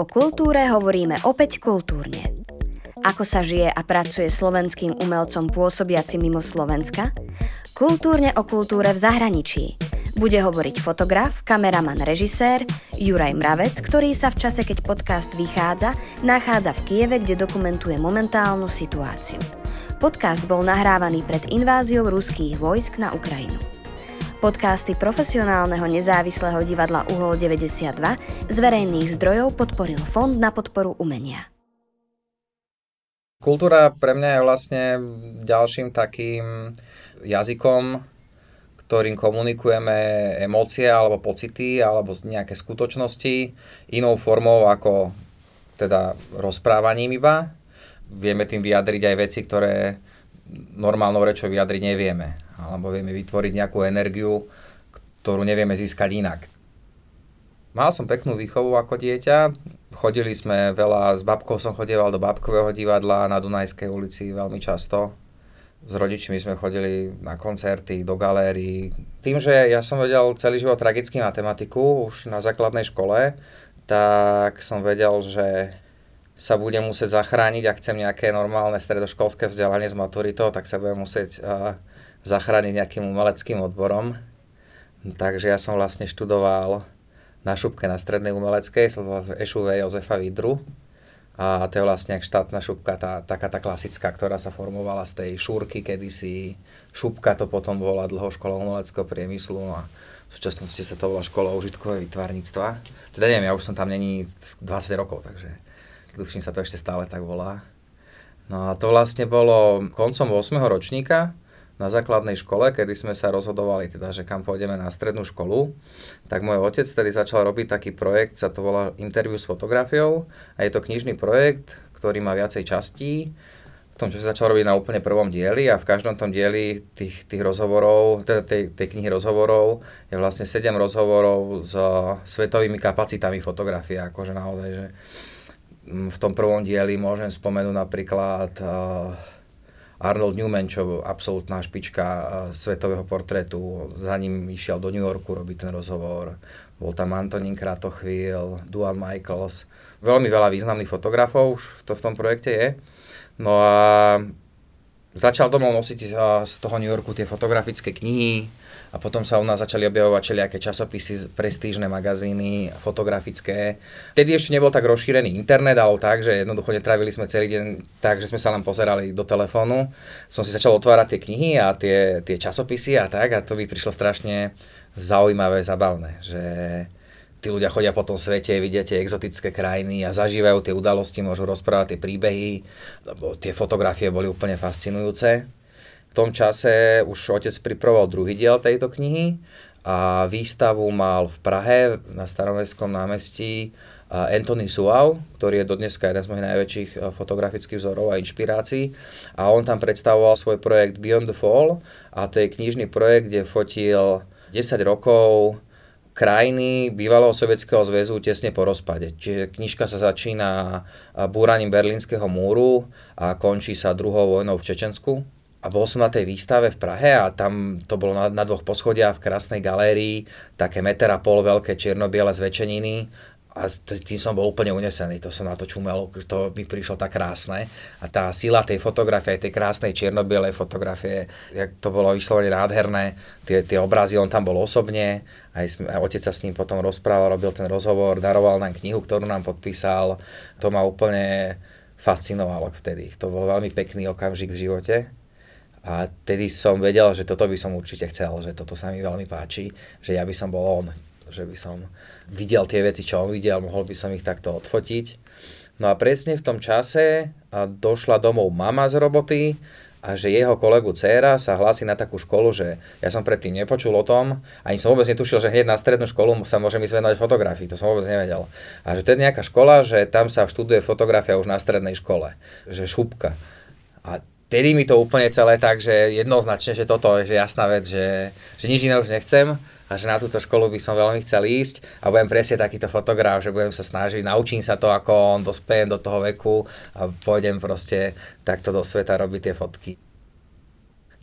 O kultúre hovoríme opäť kultúrne. Ako sa žije a pracuje slovenským umelcom pôsobiacim mimo Slovenska? Kultúrne o kultúre v zahraničí. Bude hovoriť fotograf, kameraman, režisér Juraj Mravec, ktorý sa v čase, keď podcast vychádza, nachádza v Kieve, kde dokumentuje momentálnu situáciu. Podcast bol nahrávaný pred inváziou ruských vojsk na Ukrajinu. Podcasty profesionálneho nezávislého divadla Uhol 92 z verejných zdrojov podporil Fond na podporu umenia. Kultúra pre mňa je vlastne ďalším takým jazykom, ktorým komunikujeme emócie alebo pocity alebo nejaké skutočnosti inou formou ako teda rozprávaním iba. Vieme tým vyjadriť aj veci, ktoré normálnou rečou vyjadriť nevieme. Alebo vieme vytvoriť nejakú energiu, ktorú nevieme získať inak. Mal som peknú výchovu ako dieťa. Chodili sme veľa, s babkou som chodieval do babkového divadla na Dunajskej ulici veľmi často. S rodičmi sme chodili na koncerty, do galérií. Tým, že ja som vedel celý život tragický matematiku už na základnej škole, tak som vedel, že sa budem musieť zachrániť, ak chcem nejaké normálne stredoškolské vzdelanie s maturitou, tak sa budem musieť uh, zachrániť nejakým umeleckým odborom. Takže ja som vlastne študoval na šupke na strednej umeleckej, som bol EŠUV Jozefa Vidru. A to je vlastne štátna šupka, tá, taká tá klasická, ktorá sa formovala z tej šúrky kedysi. Šupka to potom bola dlho škola umeleckého priemyslu a v súčasnosti sa to volá škola užitkového vytvarníctva. Teda neviem, ja už som tam není 20 rokov, takže tuším sa to ešte stále tak volá. No a to vlastne bolo koncom 8. ročníka na základnej škole, kedy sme sa rozhodovali teda, že kam pôjdeme na strednú školu, tak môj otec tedy začal robiť taký projekt, sa to volá Interview s fotografiou a je to knižný projekt, ktorý má viacej častí, v tom, čo sa začal robiť na úplne prvom dieli a v každom tom dieli tých, tých rozhovorov, teda tej, tej knihy rozhovorov je vlastne 7 rozhovorov s svetovými kapacitami fotografie, akože naozaj, že v tom prvom dieli môžem spomenúť napríklad uh, Arnold Newman, čo absolútna špička uh, svetového portrétu. Za ním išiel do New Yorku robiť ten rozhovor. Bol tam Antonín Kratochvíl, Duan Michaels. Veľmi veľa významných fotografov už to v tom projekte je. No a začal domov nosiť uh, z toho New Yorku tie fotografické knihy, a potom sa u nás začali objavovať všelijaké časopisy, prestížne magazíny, fotografické. Vtedy ešte nebol tak rozšírený internet, ale tak, že jednoducho netravili sme celý deň tak, že sme sa len pozerali do telefónu. Som si začal otvárať tie knihy a tie, tie časopisy a tak a to by prišlo strašne zaujímavé, zabavné, že tí ľudia chodia po tom svete, vidia tie exotické krajiny a zažívajú tie udalosti, môžu rozprávať tie príbehy, lebo tie fotografie boli úplne fascinujúce. V tom čase už otec pripravoval druhý diel tejto knihy a výstavu mal v Prahe na Staromestskom námestí Anthony Suau, ktorý je dodneska jeden z mojich najväčších fotografických vzorov a inšpirácií. A on tam predstavoval svoj projekt Beyond the Fall a to je knižný projekt, kde fotil 10 rokov krajiny bývalého Sovietskeho zväzu tesne po rozpade. Čiže knižka sa začína búraním Berlínskeho múru a končí sa druhou vojnou v Čečensku a bol som na tej výstave v Prahe a tam to bolo na, na dvoch poschodiach v krásnej galérii, také meter a pol veľké čierno-biele zväčšeniny. A tým som bol úplne unesený, to som na to čumel, to mi prišlo tak krásne. A tá sila tej fotografie, tej krásnej čierno-bielej fotografie, jak to bolo vyslovene nádherné, tie, tie obrazy, on tam bol osobne, aj, aj otec sa s ním potom rozprával, robil ten rozhovor, daroval nám knihu, ktorú nám podpísal, to ma úplne fascinovalo vtedy, to bol veľmi pekný okamžik v živote a tedy som vedel, že toto by som určite chcel, že toto sa mi veľmi páči, že ja by som bol on, že by som videl tie veci, čo on videl, mohol by som ich takto odfotiť. No a presne v tom čase došla domov mama z roboty a že jeho kolegu dcéra sa hlási na takú školu, že ja som predtým nepočul o tom, ani som vôbec netušil, že hneď na strednú školu sa môžem ísť venovať fotografii, to som vôbec nevedel. A že to je nejaká škola, že tam sa študuje fotografia už na strednej škole, že šupka. A vtedy mi to úplne celé tak, že jednoznačne, že toto je že jasná vec, že, že nič iné už nechcem a že na túto školu by som veľmi chcel ísť a budem presne takýto fotograf, že budem sa snažiť, naučím sa to, ako on, dospejem do toho veku a pôjdem proste takto do sveta robiť tie fotky.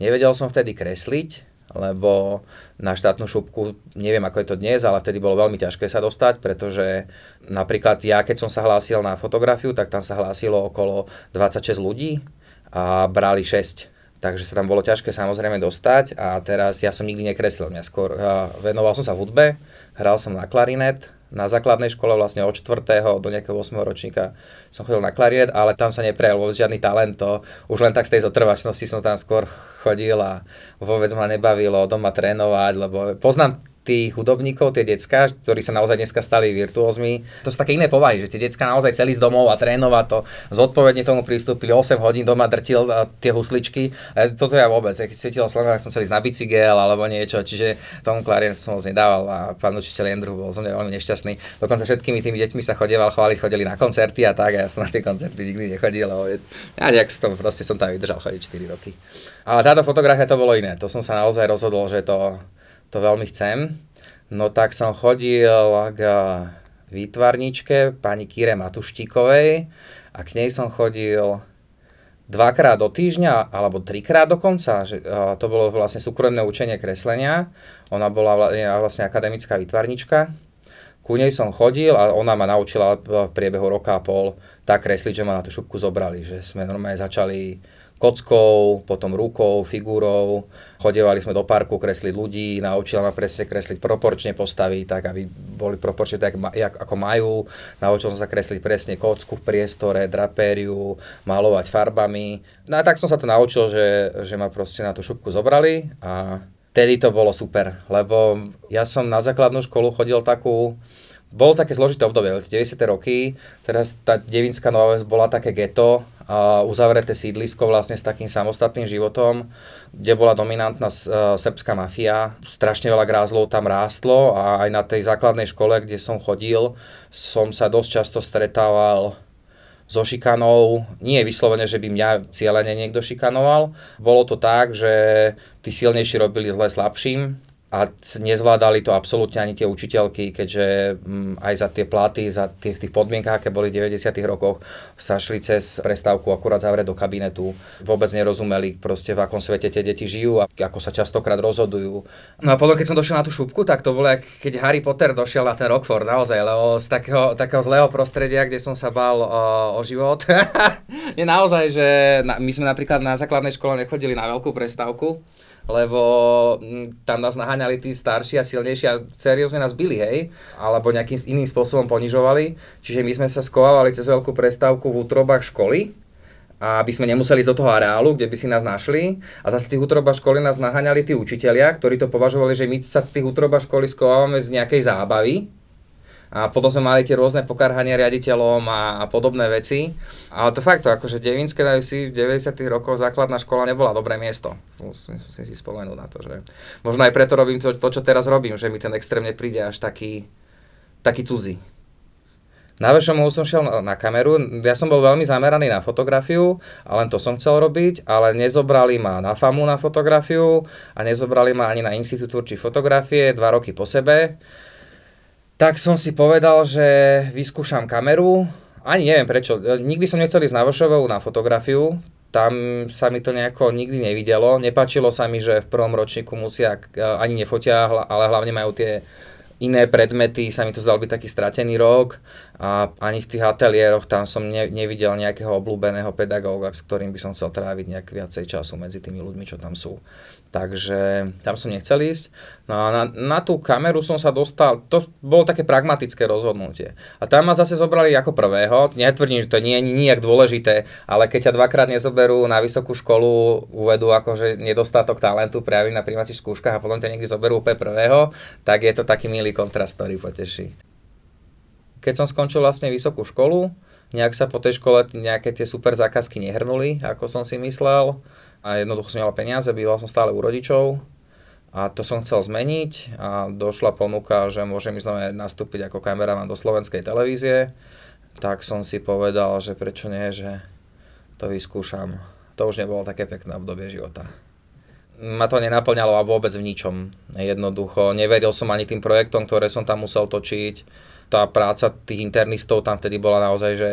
Nevedel som vtedy kresliť, lebo na štátnu šupku, neviem ako je to dnes, ale vtedy bolo veľmi ťažké sa dostať, pretože napríklad ja, keď som sa hlásil na fotografiu, tak tam sa hlásilo okolo 26 ľudí a brali 6 takže sa tam bolo ťažké samozrejme dostať a teraz ja som nikdy nekreslil, mňa skôr venoval som sa v hudbe, hral som na klarinet, na základnej škole vlastne od 4. do nejakého 8. ročníka som chodil na klarinet, ale tam sa neprejal vôbec žiadny talent, to už len tak z tej zotrvačnosti som tam skôr chodil a vôbec ma nebavilo doma trénovať, lebo poznám tých hudobníkov, tie decka, ktorí sa naozaj dneska stali virtuózmi. To sú také iné povahy, že tie decka naozaj celý z domov a trénovať to, zodpovedne tomu pristúpili, 8 hodín doma drtil tie husličky. A toto ja vôbec, keď svietilo slnko, som chcel ísť na bicykel alebo niečo, čiže tomu klarinet som moc nedával a pán učiteľ Andrew bol zo mňa veľmi nešťastný. Dokonca všetkými tými deťmi sa chodieval chváliť, chodili na koncerty a tak a ja som na tie koncerty nikdy nechodil, lebo ja nejak som, proste som tam vydržal chodiť 4 roky. Ale táto fotografia to bolo iné, to som sa naozaj rozhodol, že to, to veľmi chcem. No tak som chodil k výtvarničke pani Kire Matuštíkovej a k nej som chodil dvakrát do týždňa, alebo trikrát dokonca. To bolo vlastne súkromné učenie kreslenia. Ona bola vlastne akademická výtvarnička. Ku nej som chodil a ona ma naučila v priebehu roka a pol tak kresliť, že ma na tú šupku zobrali. Že sme normálne začali kockou, potom rukou, figúrou. Chodevali sme do parku kresliť ľudí, naučila ma presne kresliť proporčne postavy, tak aby boli proporčne tak, jak, ako majú. Naučil som sa kresliť presne kocku v priestore, drapériu, malovať farbami. No a tak som sa to naučil, že, že ma proste na tú šupku zobrali a vtedy to bolo super, lebo ja som na základnú školu chodil takú, bolo také zložité obdobie, 90. roky, teraz tá Devinská Nová bola také geto, uzavreté sídlisko vlastne s takým samostatným životom, kde bola dominantná uh, srbská mafia. Strašne veľa grázlov tam rástlo a aj na tej základnej škole, kde som chodil, som sa dosť často stretával so šikanou. Nie je vyslovene, že by mňa cieľene niekto šikanoval. Bolo to tak, že tí silnejší robili zle slabším a nezvládali to absolútne ani tie učiteľky, keďže mm, aj za tie platy, za tie, tých podmienkach, aké boli v 90. rokoch, sa šli cez prestávku akurát zavrieť do kabinetu. Vôbec nerozumeli proste, v akom svete tie deti žijú a ako sa častokrát rozhodujú. No a potom, keď som došiel na tú šupku, tak to bolo, keď Harry Potter došiel na ten Rockford, naozaj, lebo z takého, takého zlého prostredia, kde som sa bal o, o život. je naozaj, že na, my sme napríklad na základnej škole nechodili na veľkú prestávku, lebo mm, tam nás naháňali tí starší a silnejší a seriózne nás byli, hej, alebo nejakým iným spôsobom ponižovali. Čiže my sme sa skovávali cez veľkú prestávku v útrobách školy, aby sme nemuseli ísť do toho areálu, kde by si nás našli. A zase tých útrobách školy nás naháňali tí učitelia, ktorí to považovali, že my sa tých útrobách školy skovávame z nejakej zábavy, a potom sme mali tie rôzne pokarhania riaditeľom a, a podobné veci. Ale to fakt, akože Devinské dajú si v 90 rokoch základná škola nebola dobré miesto. Musím, musím si spomenúť na to, že možno aj preto robím to, to, čo teraz robím, že mi ten extrém nepríde až taký, taký cudzí. Na Vešomu som šiel na, na kameru, ja som bol veľmi zameraný na fotografiu a len to som chcel robiť, ale nezobrali ma na FAMu na fotografiu a nezobrali ma ani na Institút či fotografie dva roky po sebe tak som si povedal, že vyskúšam kameru. Ani neviem prečo. Nikdy som nechcel ísť na Vošovou na fotografiu. Tam sa mi to nejako nikdy nevidelo. Nepačilo sa mi, že v prvom ročníku musia, ani nefotia, ale hlavne majú tie iné predmety, sa mi to zdal byť taký stratený rok a ani v tých ateliéroch tam som ne, nevidel nejakého obľúbeného pedagóga, s ktorým by som chcel tráviť nejak viacej času medzi tými ľuďmi, čo tam sú. Takže tam som nechcel ísť. No a na, na tú kameru som sa dostal, to bolo také pragmatické rozhodnutie. A tam ma zase zobrali ako prvého, netvrdím, že to nie je nijak dôležité, ale keď ťa dvakrát nezoberú na vysokú školu, uvedú akože nedostatok talentu prejavím na príjmacích skúškach a potom ťa niekde zoberú úplne prvého, tak je to taký milý kontrast, ktorý poteší. Keď som skončil vlastne vysokú školu, nejak sa po tej škole nejaké tie super zákazky nehrnuli, ako som si myslel a jednoducho som mal peniaze, býval som stále u rodičov a to som chcel zmeniť a došla ponuka, že môžem ísť nastúpiť ako kameraman do slovenskej televízie, tak som si povedal, že prečo nie, že to vyskúšam. To už nebolo také pekné obdobie života. Ma to nenaplňalo a vôbec v ničom. Jednoducho, neveril som ani tým projektom, ktoré som tam musel točiť. Tá práca tých internistov tam vtedy bola naozaj že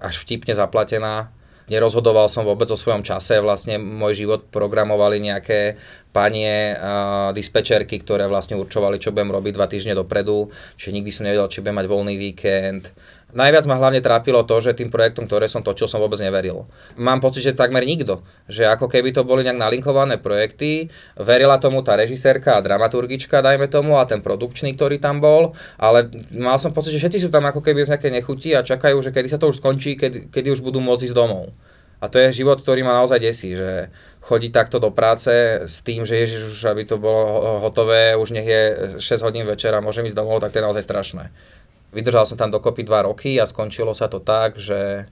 až vtipne zaplatená nerozhodoval som vôbec o svojom čase, vlastne môj život programovali nejaké panie uh, dispečerky, ktoré vlastne určovali, čo budem robiť dva týždne dopredu, čiže nikdy som nevedel, či budem mať voľný víkend. Najviac ma hlavne trápilo to, že tým projektom, ktoré som točil, som vôbec neveril. Mám pocit, že takmer nikto. Že ako keby to boli nejak nalinkované projekty, verila tomu tá režisérka a dramaturgička, dajme tomu, a ten produkčný, ktorý tam bol, ale mal som pocit, že všetci sú tam ako keby z nejaké nechutí a čakajú, že kedy sa to už skončí, kedy, kedy už budú môcť ísť domov. A to je život, ktorý ma naozaj desí, že chodí takto do práce s tým, že ježiš, už aby to bolo hotové, už nech je 6 hodín večera, môžem ísť domov, tak to je naozaj strašné. Vydržal som tam dokopy 2 roky a skončilo sa to tak, že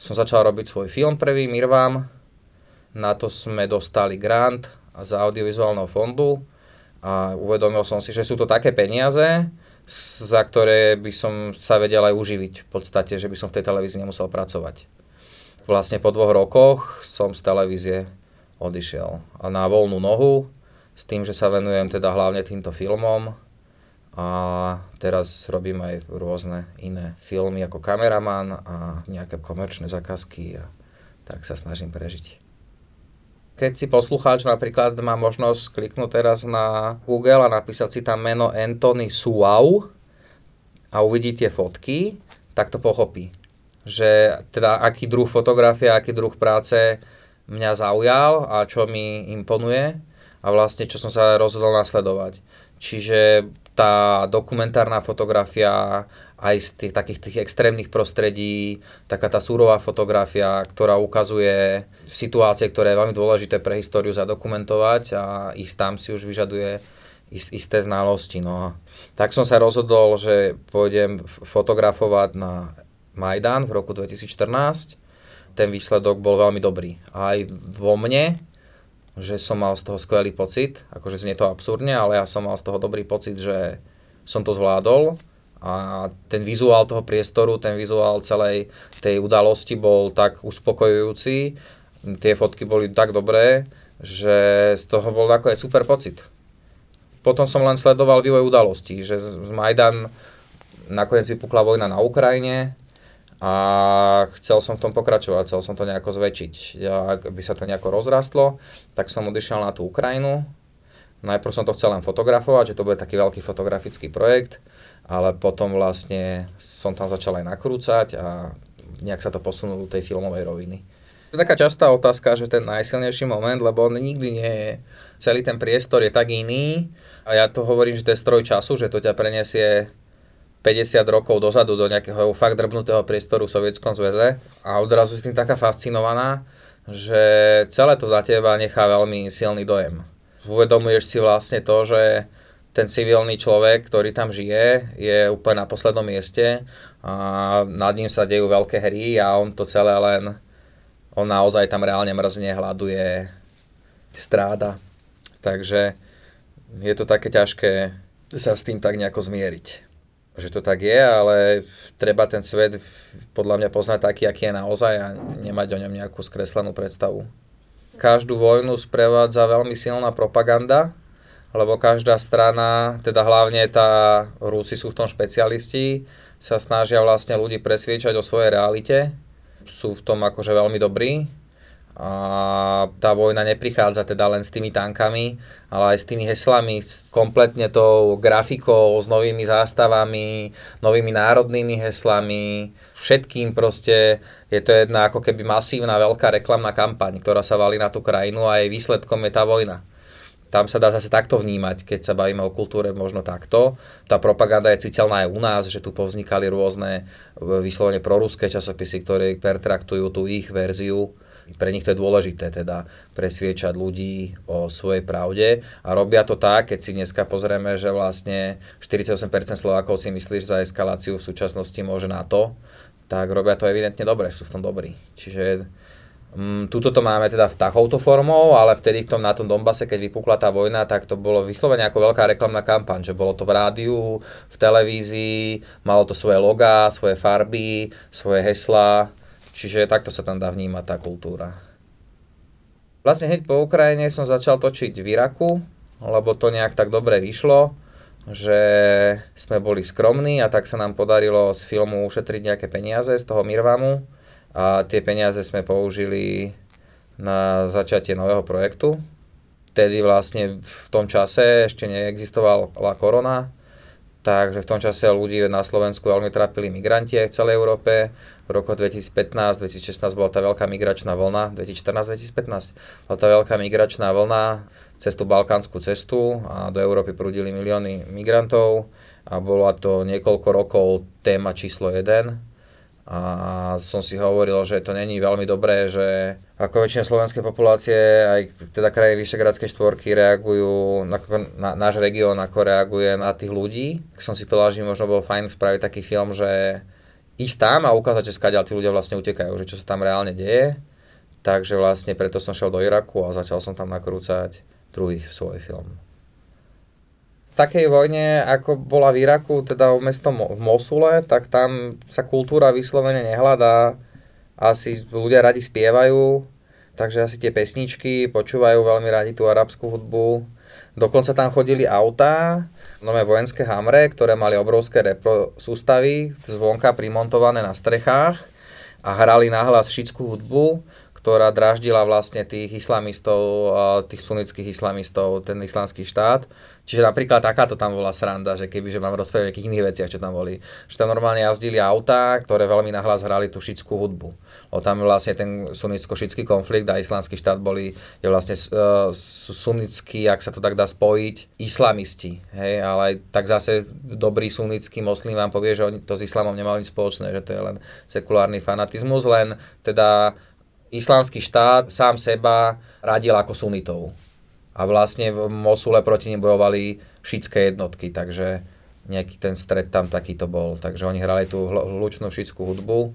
som začal robiť svoj film prvý, Mirvam. Na to sme dostali grant z audiovizuálneho fondu a uvedomil som si, že sú to také peniaze, za ktoré by som sa vedel aj uživiť v podstate, že by som v tej televízii nemusel pracovať vlastne po dvoch rokoch som z televízie odišiel a na voľnú nohu s tým, že sa venujem teda hlavne týmto filmom a teraz robím aj rôzne iné filmy ako kameraman a nejaké komerčné zakazky a tak sa snažím prežiť. Keď si poslucháč napríklad má možnosť kliknúť teraz na Google a napísať si tam meno Anthony Suau a uvidí tie fotky, tak to pochopí že teda aký druh fotografie, aký druh práce mňa zaujal a čo mi imponuje a vlastne čo som sa rozhodol nasledovať. Čiže tá dokumentárna fotografia aj z tých takých tých extrémnych prostredí, taká tá súrová fotografia, ktorá ukazuje situácie, ktoré je veľmi dôležité pre históriu zadokumentovať a ísť tam si už vyžaduje isté znalosti. No. Tak som sa rozhodol, že pôjdem fotografovať na Majdan v roku 2014. Ten výsledok bol veľmi dobrý. Aj vo mne, že som mal z toho skvelý pocit, akože znie to absurdne, ale ja som mal z toho dobrý pocit, že som to zvládol. A ten vizuál toho priestoru, ten vizuál celej tej udalosti bol tak uspokojujúci, tie fotky boli tak dobré, že z toho bol ako aj super pocit. Potom som len sledoval vývoj udalostí, že z Majdan nakoniec vypukla vojna na Ukrajine, a chcel som v tom pokračovať, chcel som to nejako zväčšiť. Ja, aby sa to nejako rozrastlo, tak som odišiel na tú Ukrajinu. Najprv som to chcel len fotografovať, že to bude taký veľký fotografický projekt, ale potom vlastne som tam začal aj nakrúcať a nejak sa to posunulo do tej filmovej roviny. To je taká častá otázka, že ten najsilnejší moment, lebo on nikdy nie je. Celý ten priestor je tak iný a ja to hovorím, že to je stroj času, že to ťa preniesie 50 rokov dozadu do nejakého fakt drbnutého priestoru v Sovietskom zväze a odrazu si tým taká fascinovaná, že celé to za teba nechá veľmi silný dojem. Uvedomuješ si vlastne to, že ten civilný človek, ktorý tam žije, je úplne na poslednom mieste a nad ním sa dejú veľké hry a on to celé len, on naozaj tam reálne mrzne, hľaduje, stráda. Takže je to také ťažké sa s tým tak nejako zmieriť že to tak je, ale treba ten svet podľa mňa poznať taký, aký je naozaj a nemať o ňom nejakú skreslenú predstavu. Každú vojnu sprevádza veľmi silná propaganda, lebo každá strana, teda hlavne tá, Rusi sú v tom špecialisti, sa snažia vlastne ľudí presviečať o svojej realite. Sú v tom akože veľmi dobrí, a tá vojna neprichádza teda len s tými tankami, ale aj s tými heslami, s kompletne tou grafikou, s novými zástavami, novými národnými heslami, všetkým proste je to jedna ako keby masívna veľká reklamná kampaň, ktorá sa valí na tú krajinu a jej výsledkom je tá vojna. Tam sa dá zase takto vnímať, keď sa bavíme o kultúre, možno takto. Tá propaganda je citeľná aj u nás, že tu povznikali rôzne vyslovene proruské časopisy, ktoré pertraktujú tú ich verziu pre nich to je dôležité teda presviečať ľudí o svojej pravde a robia to tak, keď si dneska pozrieme, že vlastne 48% Slovákov si myslí, že za eskaláciu v súčasnosti môže na to, tak robia to evidentne dobre, sú v tom dobrí. Čiže Mm, tuto to máme teda v takouto formou, ale vtedy v tom, na tom Donbase, keď vypukla tá vojna, tak to bolo vyslovene ako veľká reklamná kampaň, že bolo to v rádiu, v televízii, malo to svoje logá, svoje farby, svoje hesla, Čiže takto sa tam dá vnímať tá kultúra. Vlastne hneď po Ukrajine som začal točiť v Iraku, lebo to nejak tak dobre vyšlo, že sme boli skromní a tak sa nám podarilo z filmu ušetriť nejaké peniaze z toho Mirvamu a tie peniaze sme použili na začatie nového projektu. Vtedy vlastne v tom čase ešte neexistovala korona, takže v tom čase ľudí na Slovensku veľmi trápili migranti aj v celej Európe. V roku 2015-2016 bola tá veľká migračná vlna, 2014-2015 bola tá veľká migračná vlna cez tú balkánsku cestu a do Európy prúdili milióny migrantov a bola to niekoľko rokov téma číslo 1 a som si hovoril, že to není veľmi dobré, že ako väčšina slovenskej populácie, aj teda kraje Vyšegradskej štvorky reagujú, na, na, náš región ako reaguje na tých ľudí. Som si povedal, že možno bolo fajn spraviť taký film, že ísť tam a ukázať, že skadiaľ tí ľudia vlastne utekajú, že čo sa tam reálne deje. Takže vlastne preto som šiel do Iraku a začal som tam nakrúcať druhý svoj film takej vojne, ako bola v Iraku, teda v mesto v Mosule, tak tam sa kultúra vyslovene nehľadá. Asi ľudia radi spievajú, takže asi tie pesničky, počúvajú veľmi radi tú arabskú hudbu. Dokonca tam chodili autá, nové vojenské hamre, ktoré mali obrovské repro sústavy, zvonka primontované na strechách a hrali nahlas šítskú hudbu ktorá draždila vlastne tých islamistov, tých sunnických islamistov, ten islamský štát. Čiže napríklad takáto tam bola sranda, že keby že mám rozprávať o nejakých iných veciach, čo tam boli. Že tam normálne jazdili autá, ktoré veľmi nahlas hrali tú šickú hudbu. O tam vlastne ten sunnicko-šický konflikt a islamský štát boli, je vlastne uh, sunnický, ak sa to tak dá spojiť, islamisti. Hej? Ale tak zase dobrý sunnický moslim vám povie, že oni to s islamom nemali nič spoločné, že to je len sekulárny fanatizmus, len teda islamský štát sám seba radil ako sunitov. A vlastne v Mosule proti nim bojovali šítske jednotky, takže nejaký ten stred tam takýto bol. Takže oni hrali tú hlučnú šítskú hudbu.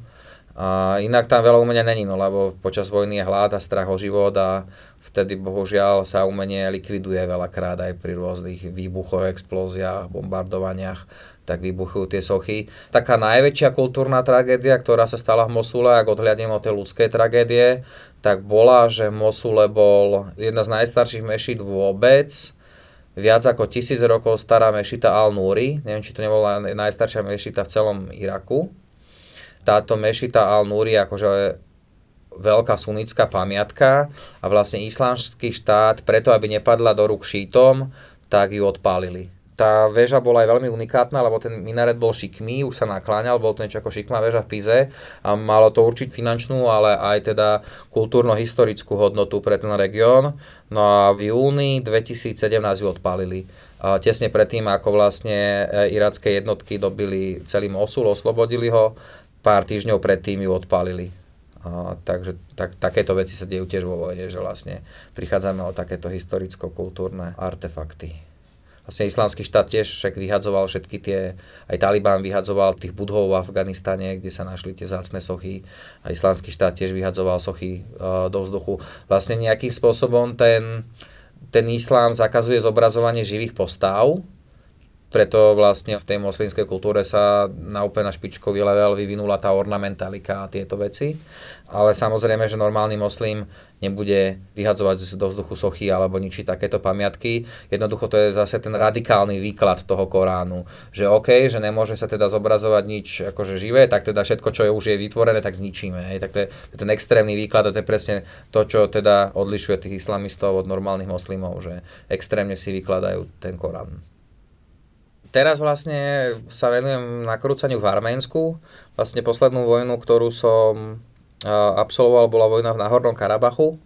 A inak tam veľa umenia není, no lebo počas vojny je hlad a strach o život a vtedy bohužiaľ sa umenie likviduje veľakrát aj pri rôznych výbuchoch, explóziách, bombardovaniach tak vybuchujú tie sochy. Taká najväčšia kultúrna tragédia, ktorá sa stala v Mosule, ak odhľadnem od tej ľudskej tragédie, tak bola, že Mosule bol jedna z najstarších mešít vôbec, viac ako tisíc rokov stará mešita Al-Nuri, neviem, či to nebola najstaršia mešita v celom Iraku. Táto mešita Al-Nuri akože veľká sunická pamiatka a vlastne islamský štát, preto aby nepadla do rúk šítom, tak ju odpálili tá väža bola aj veľmi unikátna, lebo ten minaret bol šikmý, už sa nakláňal, bol to niečo ako šikmá väža v Pize a malo to určiť finančnú, ale aj teda kultúrno-historickú hodnotu pre ten región. No a v júni 2017 ju odpálili. Tesne predtým, ako vlastne e, iracké jednotky dobili celý Mosul, oslobodili ho, pár týždňov predtým ju odpálili. A, takže tak, takéto veci sa dejú tiež vo vojne, že vlastne prichádzame o takéto historicko-kultúrne artefakty. Vlastne islamský štát tiež však vyhadzoval všetky tie, aj Taliban vyhadzoval tých budhov v Afganistane, kde sa našli tie zácne sochy a islamský štát tiež vyhadzoval sochy uh, do vzduchu. Vlastne nejakým spôsobom ten, ten islám zakazuje zobrazovanie živých postav, preto vlastne v tej moslimskej kultúre sa na úplne na špičkový level vyvinula tá ornamentalika a tieto veci. Ale samozrejme, že normálny moslim nebude vyhadzovať do vzduchu sochy alebo ničiť takéto pamiatky. Jednoducho to je zase ten radikálny výklad toho Koránu, že OK, že nemôže sa teda zobrazovať nič akože živé, tak teda všetko, čo je už je vytvorené, tak zničíme. Hej. Tak to je, to je ten extrémny výklad a to je presne to, čo teda odlišuje tých islamistov od normálnych moslimov, že extrémne si vykladajú ten Korán teraz vlastne sa venujem nakrúcaniu v Arménsku. Vlastne poslednú vojnu, ktorú som absolvoval, bola vojna v Náhornom Karabachu.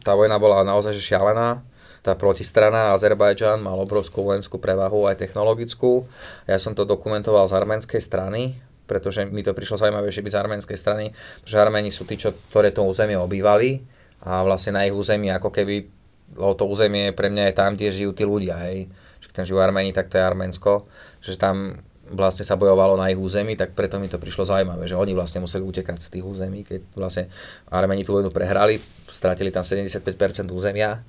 Tá vojna bola naozaj šialená. Tá protistrana Azerbajdžan mal obrovskú vojenskú prevahu aj technologickú. Ja som to dokumentoval z arménskej strany, pretože mi to prišlo zaujímavejšie byť z arménskej strany, že Arméni sú tí, čo, ktoré to územie obývali a vlastne na ich území ako keby to územie pre mňa je tam, kde žijú tí ľudia, hej ten žijú Arméni, tak to je Arménsko, že tam vlastne sa bojovalo na ich území, tak preto mi to prišlo zaujímavé, že oni vlastne museli utekať z tých území, keď vlastne Arméni tú vojnu prehrali, stratili tam 75% územia.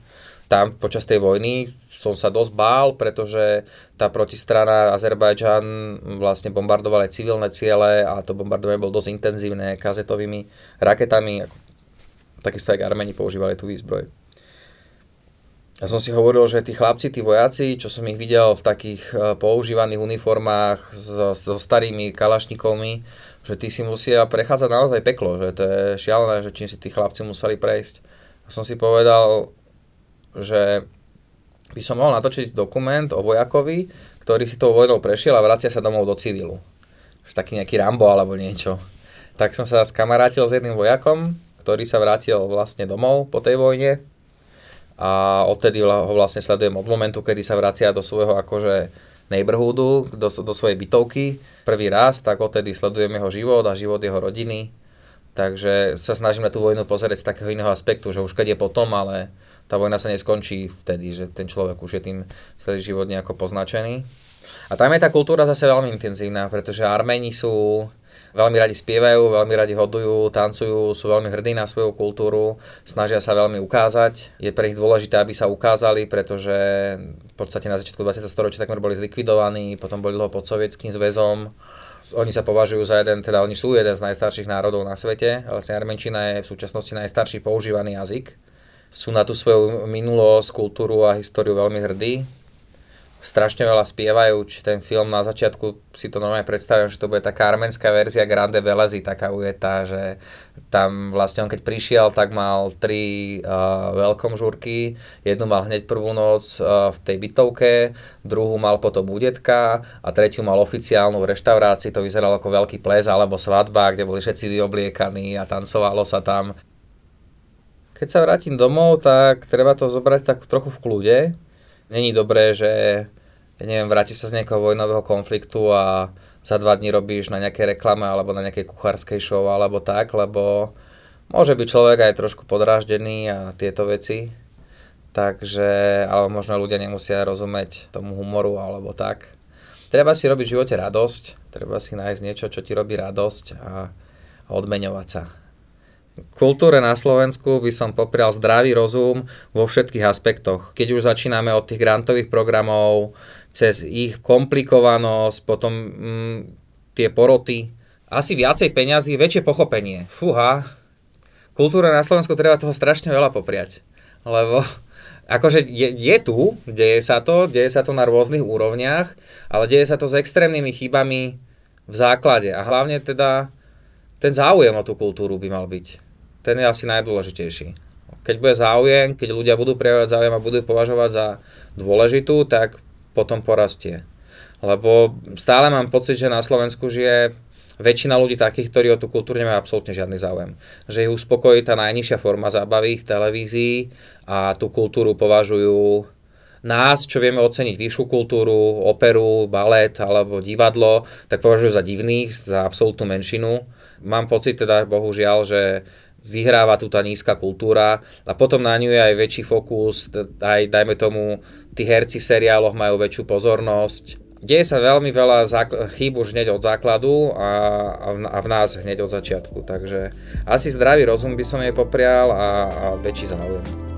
Tam počas tej vojny som sa dosť bál, pretože tá protistrana Azerbajdžan vlastne bombardovala aj civilné ciele a to bombardovanie bolo dosť intenzívne kazetovými raketami. Takisto aj Armeni používali tú výzbroj. Ja som si hovoril, že tí chlapci, tí vojaci, čo som ich videl v takých e, používaných uniformách so, so starými kalašnikovmi, že tí si musia prechádzať naozaj peklo, že to je šialené, že čím si tí chlapci museli prejsť. A som si povedal, že by som mohol natočiť dokument o vojakovi, ktorý si tou vojnou prešiel a vracia sa domov do civilu. Že taký nejaký Rambo alebo niečo. Tak som sa skamarátil s jedným vojakom, ktorý sa vrátil vlastne domov po tej vojne a odtedy ho vlastne sledujem od momentu, kedy sa vracia do svojho akože neighborhoodu, do, do svojej bytovky prvý raz, tak odtedy sledujem jeho život a život jeho rodiny. Takže sa snažím na tú vojnu pozerať z takého iného aspektu, že už keď je potom, ale tá vojna sa neskončí vtedy, že ten človek už je tým celý život nejako poznačený. A tam je tá kultúra zase veľmi intenzívna, pretože Arméni sú veľmi radi spievajú, veľmi radi hodujú, tancujú, sú veľmi hrdí na svoju kultúru, snažia sa veľmi ukázať. Je pre nich dôležité, aby sa ukázali, pretože v podstate na začiatku 20. storočia takmer boli zlikvidovaní, potom boli dlho pod sovietským zväzom. Oni sa považujú za jeden, teda oni sú jeden z najstarších národov na svete. Vlastne Armenčina je v súčasnosti najstarší používaný jazyk. Sú na tú svoju minulosť, kultúru a históriu veľmi hrdí strašne veľa spievajú, či ten film na začiatku si to normálne predstavím, že to bude taká armenská verzia Grande Velezy, taká ujetá, že tam vlastne on keď prišiel, tak mal tri uh, veľkom žurky, jednu mal hneď prvú noc uh, v tej bytovke, druhú mal potom u detka a tretiu mal oficiálnu v reštaurácii, to vyzeralo ako veľký ples alebo svadba, kde boli všetci vyobliekaní a tancovalo sa tam. Keď sa vrátim domov, tak treba to zobrať tak trochu v kľude, není dobré, že ja neviem, vráti sa z nejakého vojnového konfliktu a za dva dní robíš na nejakej reklame alebo na nejakej kuchárskej show alebo tak, lebo môže byť človek aj trošku podráždený a tieto veci. Takže, ale možno ľudia nemusia rozumieť tomu humoru alebo tak. Treba si robiť v živote radosť, treba si nájsť niečo, čo ti robí radosť a, a odmeňovať sa kultúre na Slovensku by som poprial zdravý rozum vo všetkých aspektoch. Keď už začíname od tých grantových programov, cez ich komplikovanosť, potom mm, tie poroty, asi viacej peňazí, väčšie pochopenie. Fúha, kultúra na Slovensku treba toho strašne veľa popriať. Lebo akože je, je tu, deje sa to, deje sa to na rôznych úrovniach, ale deje sa to s extrémnymi chybami v základe. A hlavne teda ten záujem o tú kultúru by mal byť ten je asi najdôležitejší. Keď bude záujem, keď ľudia budú prejavovať záujem a budú považovať za dôležitú, tak potom porastie. Lebo stále mám pocit, že na Slovensku žije väčšina ľudí takých, ktorí o tú kultúru nemajú absolútne žiadny záujem. Že ich uspokojí tá najnižšia forma zábavy v televízii a tú kultúru považujú nás, čo vieme oceniť vyššiu kultúru, operu, balet alebo divadlo, tak považujú za divných, za absolútnu menšinu. Mám pocit teda, bohužiaľ, že vyhráva tu tá nízka kultúra a potom na ňu je aj väčší fokus, aj dajme tomu, tí herci v seriáloch majú väčšiu pozornosť. Deje sa veľmi veľa zákl- chýb už hneď od základu a, a v nás hneď od začiatku, takže asi zdravý rozum by som jej poprial a, a väčší záujem.